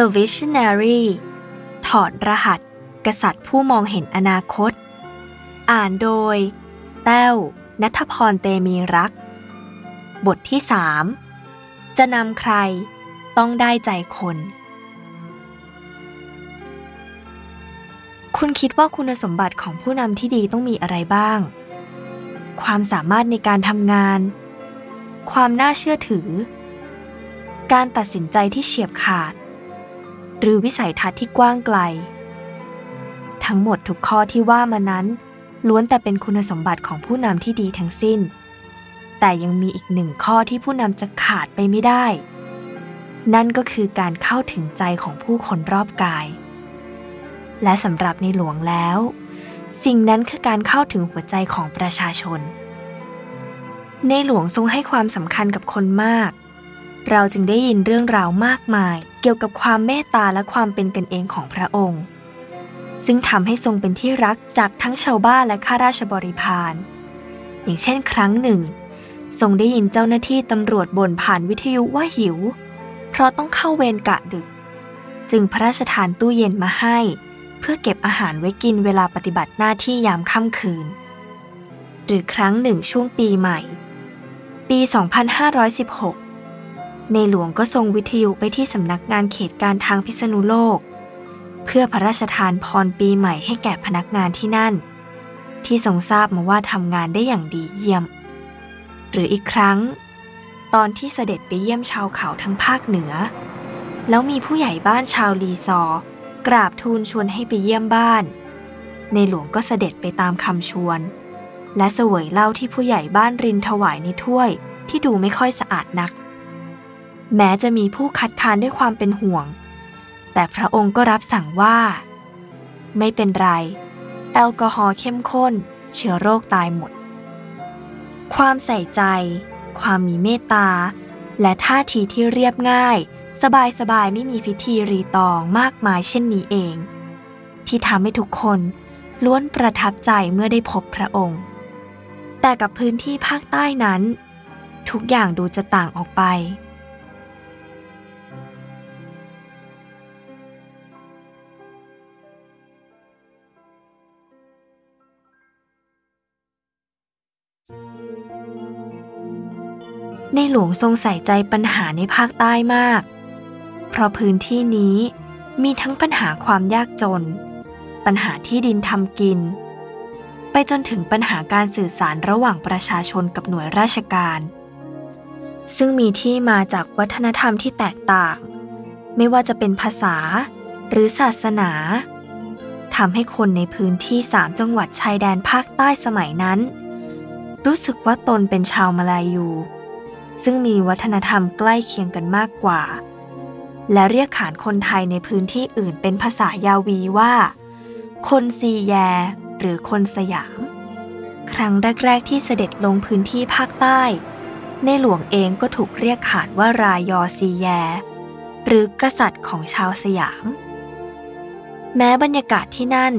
The Visionary ถอดรหัส กษัตริย์ผู้มองเห็นอนาคต อ่านโดย แต้วนัทพรเตมีรัก บทที่สามจะนำใครต้องได้ใจคน คุณคิดว่าคุณสมบัติของผู้นำที่ดีต้องมีอะไรบ้าง ความสามารถในการทำงาน ความน่าเชื่อถือ การตัดสินใจที่เฉียบขาด หรือวิสัยทัศน์ที่กว้างไกล ทั้งหมดทุกข้อที่ว่ามานั้น ล้วนแต่เป็นคุณสมบัติของผู้นำที่ดีทั้งสิ้น แต่ยังมีอีกหนึ่งข้อที่ผู้นำจะขาดไปไม่ได้ นั่นก็คือการเข้าถึงใจของผู้คนรอบกาย และสำหรับในหลวงแล้ว สิ่งนั้นคือการเข้าถึงหัวใจของประชาชน ในหลวงทรงให้ความสำคัญกับคนมาก เราจึงได้ยินเรื่องราวมากมายเกี่ยวกับความเมตตาและความเป็นกันเองของพระองค์ ซึ่งทำให้ทรงเป็นที่รักจากทั้งชาวบ้านและข้าราชบริพาร อย่างเช่นครั้งหนึ่ง ทรงได้ยินเจ้าหน้าที่ตำรวจบ่นผ่านวิทยุว่าหิว เพราะต้องเข้าเวรกะดึก จึงพระราชทานตู้เย็นมาให้ เพื่อเก็บอาหารไว้กินเวลาปฏิบัติหน้าที่ยามค่ำคืน หรือครั้งหนึ่งช่วงปีใหม่ ปี 2516 ในหลวงก็ทรงวิทยุไปที่สำนักงานเขตการทางพิษณุโลก เพื่อพระราชทานพรปีใหม่ให้แก่พนักงานที่นั่น ที่ทรงทราบมาว่าทำงานได้อย่างดีเยี่ยม หรืออีกครั้ง ตอนที่เสด็จไปเยี่ยมชาวเขาทั้งภาคเหนือ แล้วมีผู้ใหญ่บ้านชาวลีซอร์กราบทูลชวนให้ไปเยี่ยมบ้าน ในหลวงก็เสด็จไปตามคำชวน และเสวยเหล้าที่ผู้ใหญ่บ้านรินถวายในถ้วยที่ดูไม่ค่อยสะอาดนัก แม้จะมีผู้คัดค้านด้วยความเป็นห่วง แต่พระองค์ก็รับสั่งว่า ไม่เป็นไร แอลกอฮอล์เข้มข้น เชื้อโรคตายหมด ความใส่ใจ ความมีเมตตา และท่าทีที่เรียบง่าย สบายๆไม่มีพิธีรีตองมากมายเช่นนี้เอง ที่ทำให้ทุกคนล้วนประทับใจเมื่อได้พบพระองค์ แต่กับพื้นที่ภาคใต้นั้น ทุกอย่างดูจะต่างออกไป ในหลวงทรงใส่ใจปัญหาในภาคใต้มาก เพราะพื้นที่นี้มีทั้งปัญหาความยากจน ปัญหาที่ดินทำกิน ไปจนถึงปัญหาการสื่อสารระหว่างประชาชนกับหน่วยราชการ ซึ่งมีที่มาจากวัฒนธรรมที่แตกต่าง ไม่ว่าจะเป็นภาษาหรือศาสนาทำให้คนในพื้นที่สามจังหวัดชายแดนภาคใต้สมัยนั้น รู้สึกว่าตนเป็นชาวมาลายู ซึ่งมีวัฒนธรรมใกล้เคียงกันมากกว่า และเรียกขานคนไทยในพื้นที่อื่นเป็นภาษายาวีว่า คนซีแย หรือคนสยาม ครั้งแรก ๆ ที่เสด็จลงพื้นที่ภาคใต้ ในหลวงเองก็ถูกเรียกขานว่ารายอซีแย หรือกษัตริย์ของชาวสยาม แม้บรรยากาศที่นั่น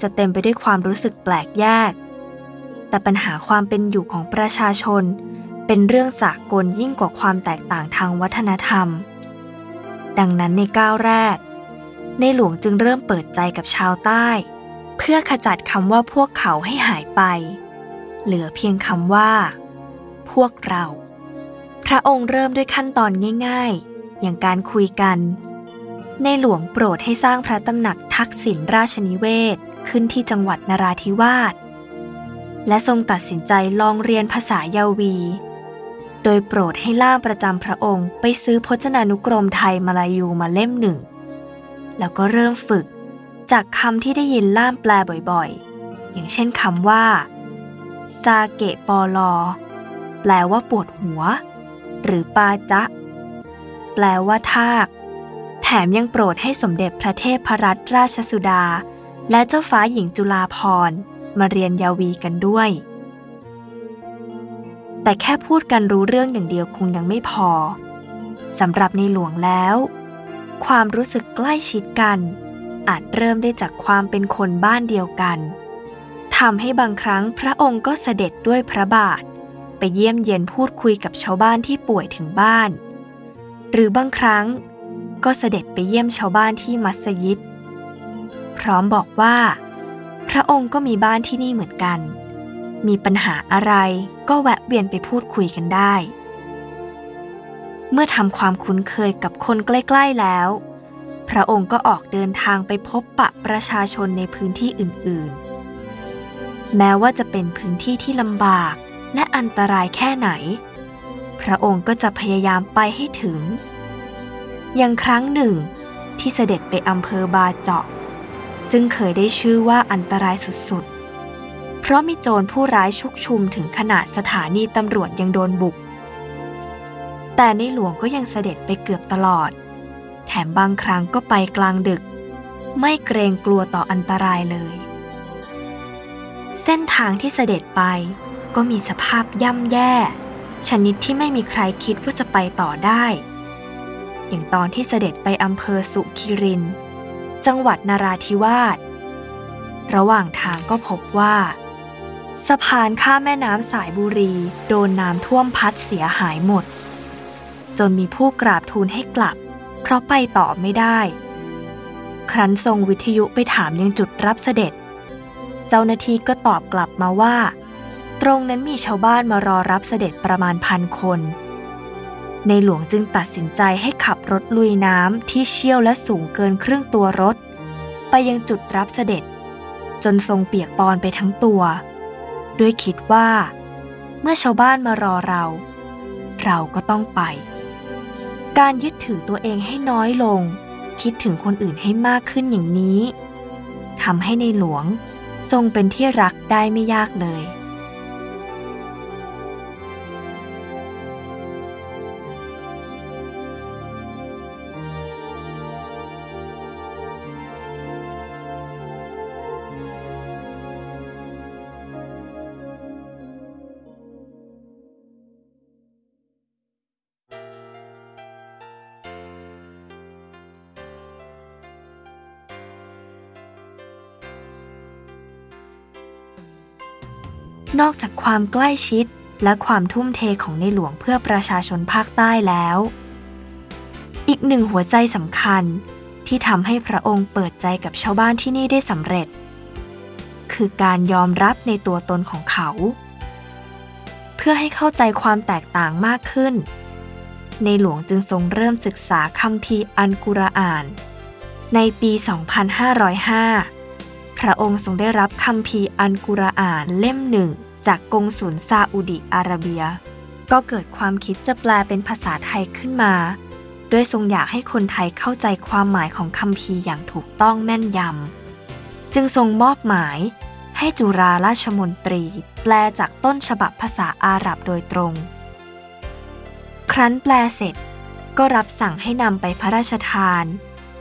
จะเต็มไปด้วยความรู้สึกแปลกแยกแต่ปัญหาความเป็นอยู่ของประชาชน เป็นเรื่องสากลยิ่งกว่าความแตกต่างทางวัฒนธรรม ดังนั้นในก้าวแรก ในหลวงจึงเริ่มเปิดใจกับชาวใต้ เพื่อขจัดคำว่าพวกเขาให้หายไป เหลือเพียงคำว่า พวกเรา พระองค์เริ่มด้วยขั้นตอนง่าย ๆ อย่างการคุยกัน ในหลวงโปรดให้สร้างพระตำหนักทักษิณราชนิเวศขึ้นที่จังหวัดนราธิวาสและทรงตัดสินใจลองเรียนภาษายาวี โดยโปรดให้ล่ามประจำพระองค์ไปซื้อพจนานุกรมไทยมาลายูมาเล่มหนึ่ง แล้วก็เริ่มฝึกจากคำที่ได้ยินล่ามแปลบ่อยๆ อย่างเช่นคำว่าซาเกะปอลอ แปลว่าปวดหัว หรือปาจะ แปลว่าทาก แถมยังโปรดให้สมเด็จพระเทพรัตนราชสุดา และเจ้าฟ้าหญิงจุฬาภรณ์มาเรียนยาวีกันด้วย แต่แค่พูดกันรู้เรื่องอย่างเดียวคงยังไม่พอสำหรับในหลวงแล้ว ความรู้สึกใกล้ชิดกัน อาจเริ่มได้จากความเป็นคนบ้านเดียวกันทำให้บางครั้งพระองค์ก็เสด็จด้วยพระบาท ไปเยี่ยมเยียนพูดคุยกับชาวบ้านที่ป่วยถึงบ้าน หรือบางครั้งก็เสด็จไปเยี่ยมชาวบ้านที่มัสยิด พร้อมบอกว่า พระองค์ก็มีบ้านที่นี่เหมือนกัน มีปัญหาอะไรก็แวะเวียนไปพูดคุยกันได้ เมื่อทำความคุ้นเคยกับคนใกล้ๆแล้ว พระองค์ก็ออกเดินทางไปพบปะประชาชนในพื้นที่อื่นๆ แม้ว่าจะเป็นพื้นที่ที่ลำบากและอันตรายแค่ไหน พระองค์ก็จะพยายามไปให้ถึง อย่างครั้งหนึ่งที่เสด็จไปอำเภอบาเจาะ ซึ่งเคยได้ชื่อว่าอันตรายสุดๆ เพราะมีโจรผู้ร้ายชุกชุมถึงขนาดสถานีตำรวจยังโดนบุก แต่ในหลวงก็ยังเสด็จไปเกือบตลอด แถมบางครั้งก็ไปกลางดึก ไม่เกรงกลัวต่ออันตรายเลย เส้นทางที่เสด็จไปก็มีสภาพย่ำแย่ ชนิดที่ไม่มีใครคิดว่าจะไปต่อได้ อย่างตอนที่เสด็จไปอำเภอสุขิริน จังหวัดนาราธิวาสระหว่างทางก็พบว่า สะพานข้ามแม่น้ำสายบุรี โดนน้ำท่วมพัดเสียหายหมด จนมีผู้กราบทูลให้กลับ เพราะไปต่อไม่ได้ ครั้นทรงวิทยุไปถามยังจุดรับเสด็จ เจ้าหน้าที่ก็ตอบกลับมาว่า ตรงนั้นมีชาวบ้านมารอรับเสด็จประมาณพันคน ในหลวงจึงตัดสินใจให้ขับรถลุยน้ำที่เชี่ยวและสูงเกินครึ่งตัวรถ ไปยังจุดรับเสด็จ จนทรงเปียกปอนไปทั้งตัว ด้วยคิดว่า เมื่อชาวบ้านมารอเรา เราก็ต้องไป การยึดถือตัวเองให้น้อยลง คิดถึงคนอื่นให้มากขึ้นอย่างนี้ทำให้ในหลวงทรงเป็นที่รักได้ไม่ยากเลย นอกจากความใกล้ชิด และความทุ่มเทของในหลวงเพื่อประชาชนภาคใต้แล้ว อีกหนึ่งหัวใจสำคัญที่ทำให้พระองค์เปิดใจกับชาวบ้านที่นี่ได้สำเร็จ คือการยอมรับในตัวตนของเขา เพื่อให้เข้าใจความแตกต่างมากขึ้น ในหลวงจึงทรงเริ่มศึกษาคัมภีร์อันกุรอาน ในปี 2505 พระองค์ทรงได้รับคำพีอันกุรอานเล่มหนึ่ง จากกงสุลซาอุดิอาระเบีย ก็เกิดความคิดจะแปลเป็นภาษาไทยขึ้นมา ด้วยทรงอยากให้คนไทยเข้าใจความหมายของคำพีอย่างถูกต้องแม่นยำ จึงทรงมอบหมาย ให้จุฬาราชมนตรี แปลจากต้นฉบับภาษาอาหรับโดยตรง ครั้นแปลเสร็จก็รับสั่งให้นำไปพระราชทาน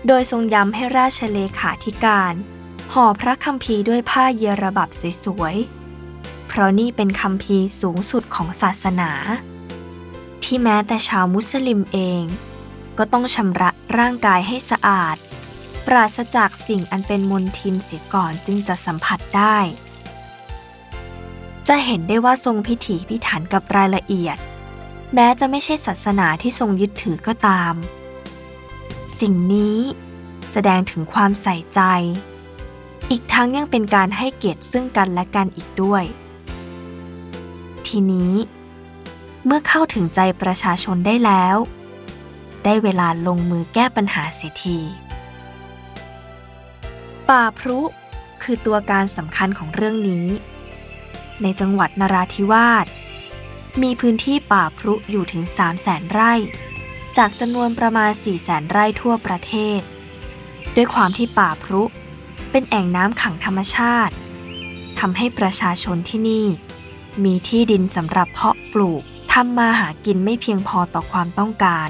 โดยทรงย้ำให้ราชเลขาธิการ ห่อพระคัมภีร์ด้วยผ้าเยระบับสวยๆ เพราะนี่เป็นคัมภีร์สูงสุดของศาสนา ที่แม้แต่ชาวมุสลิมเอง ก็ต้องชำระร่างกายให้สะอาด ปราศจากสิ่งอันเป็นมลทินเสียก่อนจึงจะสัมผัสได้ จะเห็นได้ว่าทรงพิถีพิถันกับรายละเอียด แม้จะไม่ใช่ศาสนาที่ทรงยึดถือก็ตาม สิ่งนี้แสดงถึงความใส่ใจ อีกทั้งยังเป็นการให้เกียรติซึ่งกันและกันอีกด้วย ทีนี้ เมื่อเข้าถึงใจประชาชนได้แล้ว ได้เวลาลงมือแก้ปัญหาเสียที ป่าพรุคือตัวการสำคัญของเรื่องนี้ ในจังหวัดนราธิวาสมีพื้นที่ป่าพรุอยู่ถึง 3 0 0แสนไร่ จากจำนวนประมาณ 4 0 0แสนไร่ทั่วประเทศ ด้วยความที่ป่าพรุ เป็นแอ่งน้ำขังธรรมชาติทำให้ประชาชนที่นี่ มีที่ดินสำหรับเพาะปลูกทำมาหากินไม่เพียงพอต่อความต้องการ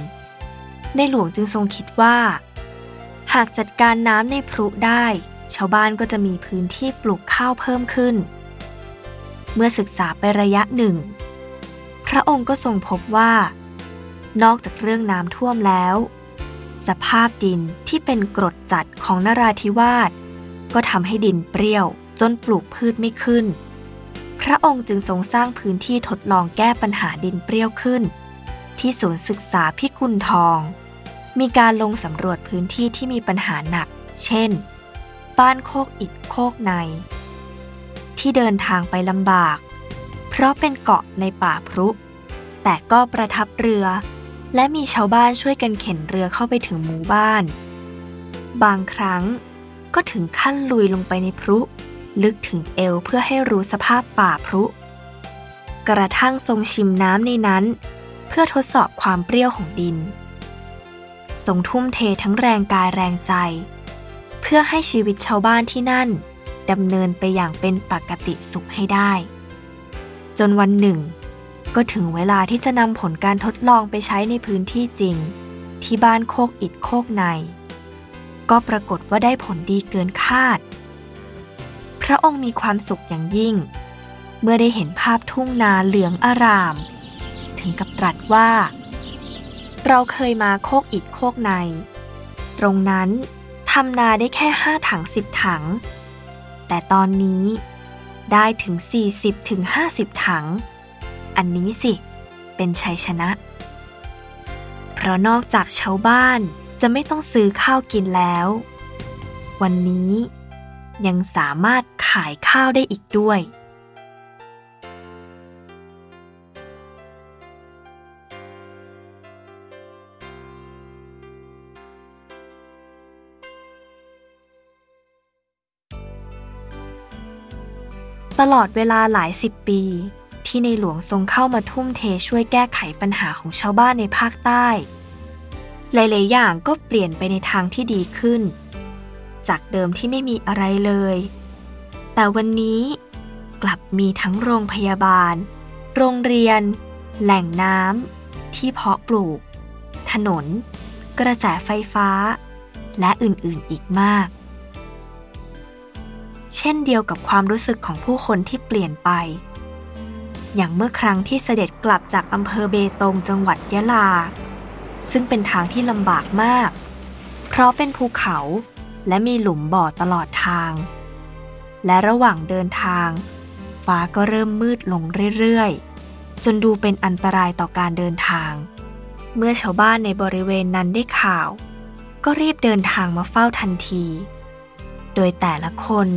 ในหลวงจึงทรงคิดว่า หากจัดการน้ำในพรุได้ ชาวบ้านก็จะมีพื้นที่ปลูกข้าวเพิ่มขึ้น เมื่อศึกษาไประยะหนึ่ง พระองค์ก็ทรงพบว่า นอกจากเรื่องน้ำท่วมแล้ว สภาพดินที่เป็นกรดจัดของนราธิวาส ก็ทำให้ดินเปรี้ยว จนปลูกพืชไม่ขึ้น พระองค์จึงทรงสร้างพื้นที่ทดลองแก้ปัญหาดินเปรี้ยวขึ้น ที่ศูนย์ศึกษาพิกุลทอง มีการลงสำรวจพื้นที่ที่มีปัญหาหนัก เช่น บ้านโคกอิดโคกใน ที่เดินทางไปลำบาก เพราะเป็นเกาะในป่าพรุ แต่ก็ประทับเรือ และมีชาวบ้านช่วยกันเข็นเรือเข้าไปถึงหมู่บ้าน บางครั้ง ก็ถึงขั้นลุยลงไปในพรุลึกถึงเอวเพื่อให้รู้สภาพป่าพรุกระทั่งทรงชิมน้ำในนั้น เพื่อทดสอบความเปรี้ยวของดิน ทรงทุ่มเททั้งแรงกายแรงใจ เพื่อให้ชีวิตชาวบ้านที่นั่นดำเนินไปอย่างเป็นปกติสุขให้ได้ จนวันหนึ่ง ก็ถึงเวลาที่จะนำผลการทดลองไปใช้ในพื้นที่จริง ที่บ้านโคกอิดโคกใน ก็ปรากฏว่าได้ผลดีเกินคาด พระองค์มีความสุขอย่างยิ่ง เมื่อได้เห็นภาพทุ่งนาเหลืองอาราม ถึงกับตรัสว่า เราเคยมาโคกอิดโคกใน ตรงนั้นทำนาได้แค่ห้าถังสิบถัง แต่ตอนนี้ได้ถึง 40ถึง50 ถัง อันนี้สิ เป็นชัยชนะ เพราะนอกจากชาวบ้าน จะไม่ต้องซื้อข้าวกินแล้ว วันนี้ยังสามารถขายข้าวได้อีกด้วย ตลอดเวลาหลายสิบปีที่ในหลวงทรงเข้ามาทุ่มเทช่วยแก้ไขปัญหาของชาวบ้านในภาคใต้ หลาย ๆ อย่างก็เปลี่ยนไปในทางที่ดีขึ้น จากเดิมที่ไม่มีอะไรเลย แต่วันนี้กลับมีทั้งโรงพยาบาล โรงเรียน แหล่งน้ำที่เพาะปลูก ถนน กระแสไฟฟ้า และอื่น ๆ อีกมาก เช่นเดียวกับความรู้สึกของผู้คนที่เปลี่ยนไป อย่างเมื่อครั้งที่เสด็จกลับจากอำเภอเบตงจังหวัดยะลา ซึ่งเป็นทางที่ลำบากมาก เพราะเป็นภูเขาและมีหลุมบ่อตลอดทาง และระหว่างเดินทาง ฟ้าก็เริ่มมืดลงเรื่อยๆ จนดูเป็นอันตรายต่อการเดินทาง เมื่อชาวบ้านในบริเวณนั้นได้ข่าว ก็รีบเดินทางมาเฝ้าทันที โดยแต่ละคน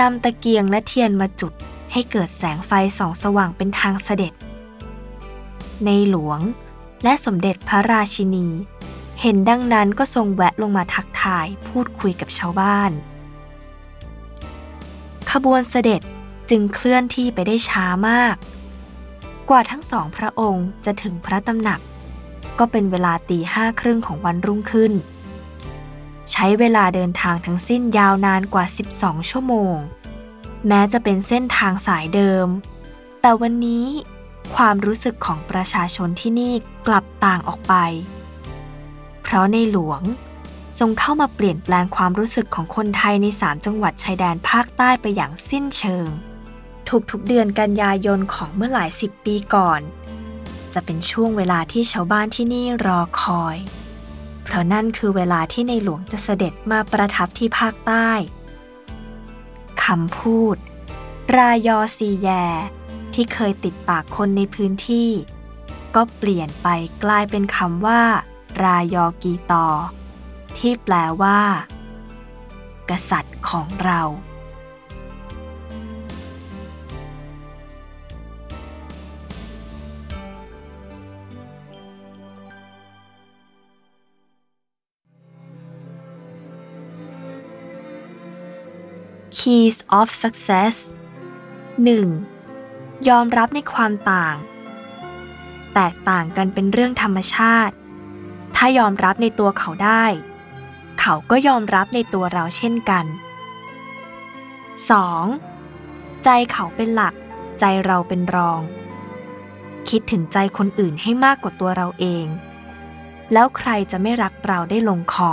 นำตะเกียงและเทียนมาจุดให้เกิดแสงไฟส่องสว่างเป็นทางเสด็จ ในหลวง และสมเด็จพระราชินี เห็นดังนั้นก็ทรงแวะลงมาทักทายพูดคุยกับชาวบ้าน ขบวนเสด็จจึงเคลื่อนที่ไปได้ช้ามาก กว่าทั้งสองพระองค์จะถึงพระตำหนัก ก็เป็นเวลาตีห้าครึ่งของวันรุ่งขึ้น ใช้เวลาเดินทางทั้งสิ้นยาวนานกว่า 12 ชั่วโมง แม้จะเป็นเส้นทางสายเดิม แต่วันนี้ ความรู้สึกของประชาชนที่นี่กลับต่างออกไป เพราะในหลวงทรงเข้ามาเปลี่ยนแปลงความรู้สึกของคนไทยในสามจังหวัดชายแดนภาคใต้ไปอย่างสิ้นเชิง ทุกๆเดือนกันยายนของเมื่อหลายสิบปีก่อน จะเป็นช่วงเวลาที่ชาวบ้านที่นี่รอคอย เพราะนั่นคือเวลาที่ในหลวงจะเสด็จมาประทับที่ภาคใต้คำพูด รายอซีแย ที่เคยติดปากคนในพื้นที่ ก็เปลี่ยนไปกลายเป็นคำว่า รายอกีตอ ที่แปลว่า กษัตริย์ของเรา Keys of Success 1. ยอมรับในความต่าง แตกต่างกันเป็นเรื่องธรรมชาติ ถ้ายอมรับในตัวเขาได้ เขาก็ยอมรับในตัวเราเช่นกัน 2. ใจเขาเป็นหลัก ใจเราเป็นรอง คิดถึงใจคนอื่นให้มากกว่าตัวเราเอง แล้วใครจะไม่รักเราได้ลงคอ